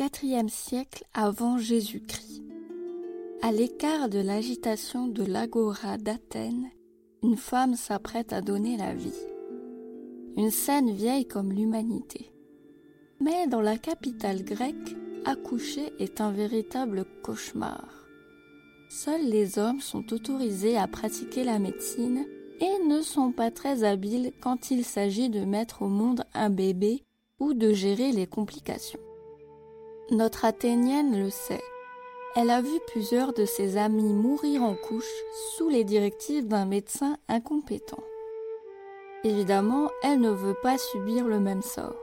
IVe siècle avant Jésus-Christ. À l'écart de l'agitation de l'agora d'Athènes, une femme s'apprête à donner la vie. Une scène vieille comme l'humanité. Mais dans la capitale grecque, accoucher est un véritable cauchemar. Seuls les hommes sont autorisés à pratiquer la médecine et ne sont pas très habiles quand il s'agit de mettre au monde un bébé ou de gérer les complications. Notre Athénienne le sait. Elle a vu plusieurs de ses amis mourir en couche sous les directives d'un médecin incompétent. Évidemment, elle ne veut pas subir le même sort.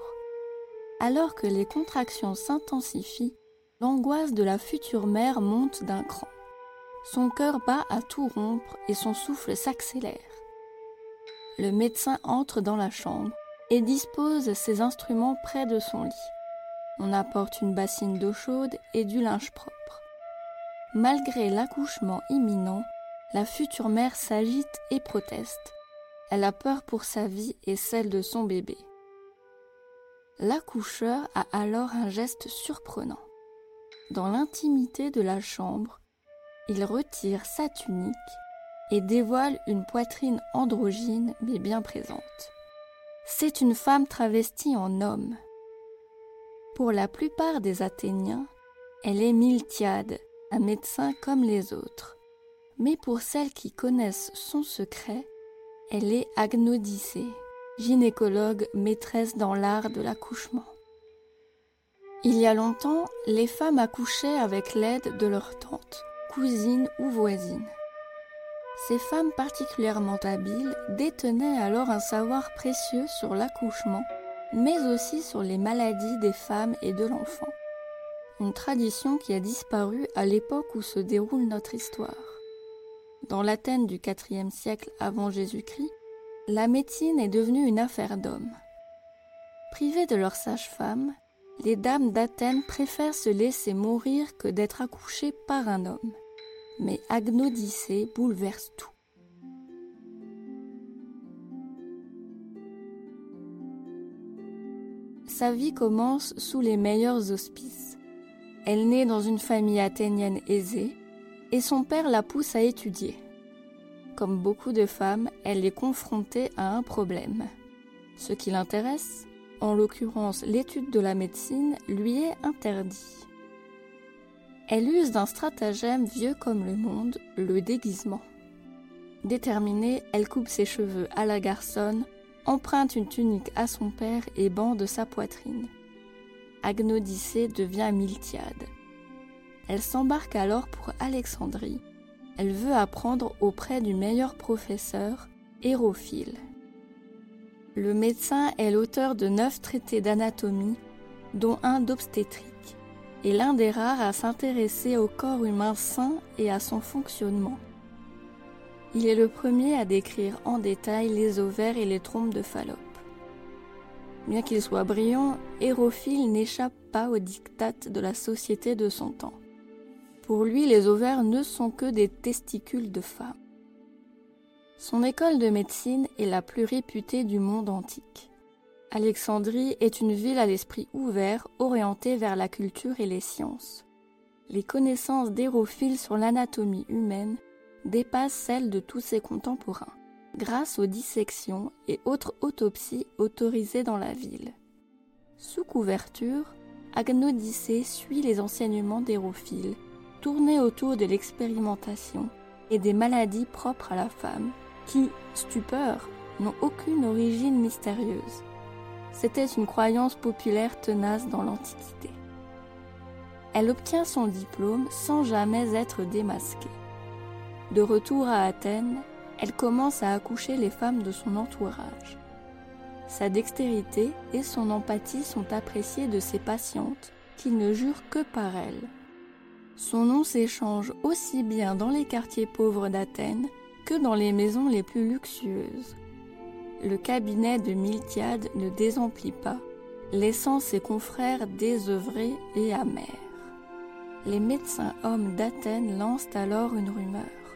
Alors que les contractions s'intensifient, l'angoisse de la future mère monte d'un cran. Son cœur bat à tout rompre et son souffle s'accélère. Le médecin entre dans la chambre et dispose ses instruments près de son lit. On apporte une bassine d'eau chaude et du linge propre. Malgré l'accouchement imminent, la future mère s'agite et proteste. Elle a peur pour sa vie et celle de son bébé. L'accoucheur a alors un geste surprenant. Dans l'intimité de la chambre, il retire sa tunique et dévoile une poitrine androgyne mais bien présente. C'est une femme travestie en homme. Pour la plupart des Athéniens, elle est Miltiade, un médecin comme les autres. Mais pour celles qui connaissent son secret, elle est Agnodicée, gynécologue maîtresse dans l'art de l'accouchement. Il y a longtemps, les femmes accouchaient avec l'aide de leurs tantes, cousines ou voisines. Ces femmes particulièrement habiles détenaient alors un savoir précieux sur l'accouchement, mais aussi sur les maladies des femmes et de l'enfant. Une tradition qui a disparu à l'époque où se déroule notre histoire. Dans l'Athènes du IVe siècle avant Jésus-Christ, la médecine est devenue une affaire d'hommes. Privées de leur sage-femme, les dames d'Athènes préfèrent se laisser mourir que d'être accouchées par un homme. Mais Agnodicée bouleverse tout. Sa vie commence sous les meilleurs auspices. Elle naît dans une famille athénienne aisée et son père la pousse à étudier. Comme beaucoup de femmes, elle est confrontée à un problème. Ce qui l'intéresse, en l'occurrence l'étude de la médecine, lui est interdit. Elle use d'un stratagème vieux comme le monde, le déguisement. Déterminée, elle coupe ses cheveux à la garçonne, emprunte une tunique à son père et bande sa poitrine. Agnodicée devient Miltiade. Elle s'embarque alors pour Alexandrie, elle veut apprendre auprès du meilleur professeur, Hérophile. Le médecin est l'auteur de neuf traités d'anatomie, dont un d'obstétrique, et l'un des rares à s'intéresser au corps humain sain et à son fonctionnement. Il est le premier à décrire en détail les ovaires et les trompes de Fallope. Bien qu'il soit brillant, Hérophile n'échappe pas aux dictates de la société de son temps. Pour lui, les ovaires ne sont que des testicules de femme. Son école de médecine est la plus réputée du monde antique. Alexandrie est une ville à l'esprit ouvert, orientée vers la culture et les sciences. Les connaissances d'Hérophile sur l'anatomie humaine dépassent celles de tous ses contemporains, grâce aux dissections et autres autopsies autorisées dans la ville. Sous couverture, Agnodicée suit les enseignements d'Hérophile tournait autour de l'expérimentation et des maladies propres à la femme, qui, stupeur, n'ont aucune origine mystérieuse. C'était une croyance populaire tenace dans l'Antiquité. Elle obtient son diplôme sans jamais être démasquée. De retour à Athènes, elle commence à accoucher les femmes de son entourage. Sa dextérité et son empathie sont appréciées de ses patientes qui ne jurent que par elle. Son nom s'échange aussi bien dans les quartiers pauvres d'Athènes que dans les maisons les plus luxueuses. Le cabinet de Miltiade ne désemplit pas, laissant ses confrères désœuvrés et amers. Les médecins hommes d'Athènes lancent alors une rumeur.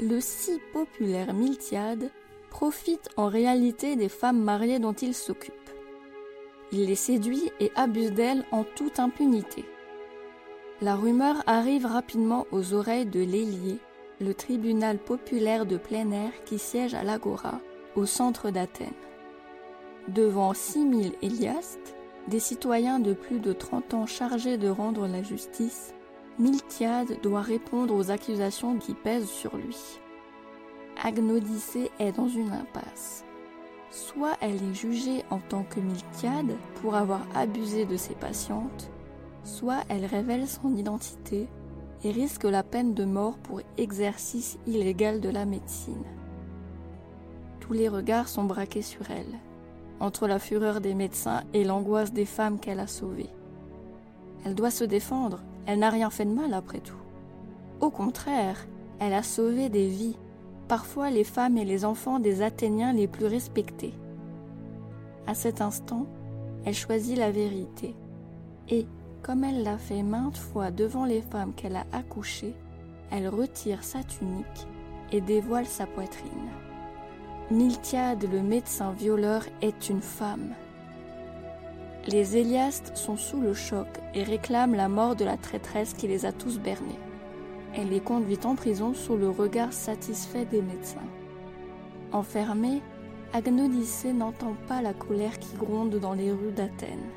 Le si populaire Miltiade profite en réalité des femmes mariées dont il s'occupe. Il les séduit et abuse d'elles en toute impunité. La rumeur arrive rapidement aux oreilles de l'Élié, le tribunal populaire de plein air qui siège à l'Agora, au centre d'Athènes. Devant 6000 Éliastes, des citoyens de plus de 30 ans chargés de rendre la justice, Miltiade doit répondre aux accusations qui pèsent sur lui. Agnodicée est dans une impasse. Soit elle est jugée en tant que Miltiade pour avoir abusé de ses patientes, soit elle révèle son identité et risque la peine de mort pour exercice illégal de la médecine. Tous les regards sont braqués sur elle, entre la fureur des médecins et l'angoisse des femmes qu'elle a sauvées. Elle doit se défendre, elle n'a rien fait de mal après tout. Au contraire, elle a sauvé des vies, parfois les femmes et les enfants des Athéniens les plus respectés. À cet instant, elle choisit la vérité, et, comme elle l'a fait maintes fois devant les femmes qu'elle a accouchées, elle retire sa tunique et dévoile sa poitrine. Miltiade, le médecin violeur, est une femme. Les Éliastes sont sous le choc et réclament la mort de la traîtresse qui les a tous bernés. Elle est conduite en prison sous le regard satisfait des médecins. Enfermée, Agnodicée n'entend pas la colère qui gronde dans les rues d'Athènes.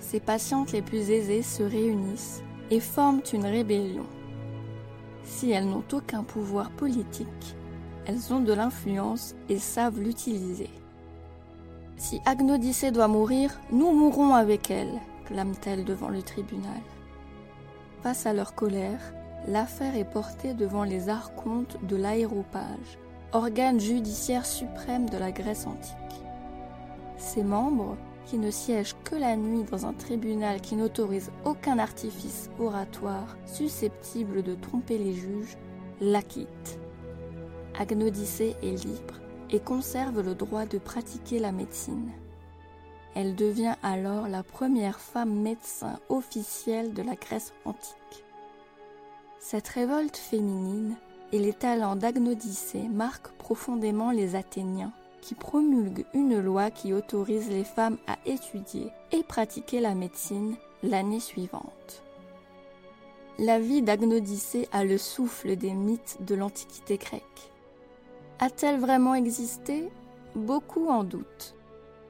Ses patientes les plus aisées se réunissent et forment une rébellion. Si elles n'ont aucun pouvoir politique, elles ont de l'influence et savent l'utiliser. Si Agnodicée doit mourir, nous mourrons avec elle, clame-t-elle devant le tribunal. Face à leur colère, l'affaire est portée devant les archontes de l'aéropage, organe judiciaire suprême de la Grèce antique. Ses membres, qui ne siègent que la nuit dans un tribunal qui n'autorise aucun artifice oratoire susceptible de tromper les juges, l'acquittent. Agnodicée est libre et conserve le droit de pratiquer la médecine. Elle devient alors la première femme médecin officielle de la Grèce antique. Cette révolte féminine et les talents d'Agnodicée marquent profondément les Athéniens, qui promulguent une loi qui autorise les femmes à étudier et pratiquer la médecine l'année suivante. La vie d'Agnodicée a le souffle des mythes de l'Antiquité grecque. A-t-elle vraiment existé? Beaucoup en doutent.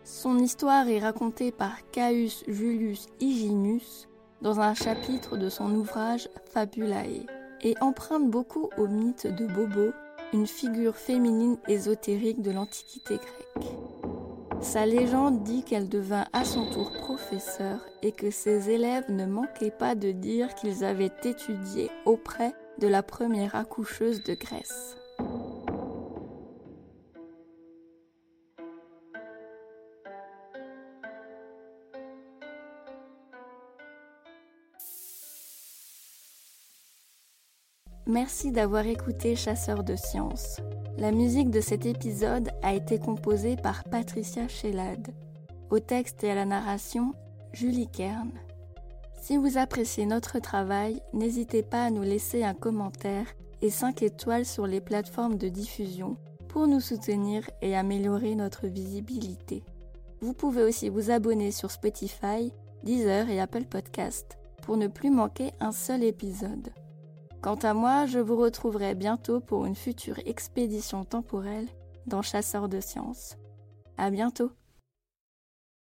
Son histoire est racontée par Caius Julius Hyginus dans un chapitre de son ouvrage Fabulae et emprunte beaucoup au mythe de Bobo, une figure féminine ésotérique de l'Antiquité grecque. Sa légende dit qu'elle devint à son tour professeur et que ses élèves ne manquaient pas de dire qu'ils avaient étudié auprès de la première accoucheuse de Grèce. Merci d'avoir écouté Chasseur de Sciences. La musique de cet épisode a été composée par Patricia Shellad. Au texte et à la narration, Julie Kern. Si vous appréciez notre travail, n'hésitez pas à nous laisser un commentaire et 5 étoiles sur les plateformes de diffusion pour nous soutenir et améliorer notre visibilité. Vous pouvez aussi vous abonner sur Spotify, Deezer et Apple Podcast pour ne plus manquer un seul épisode. Quant à moi, je vous retrouverai bientôt pour une future expédition temporelle dans Chasseurs de sciences. À bientôt!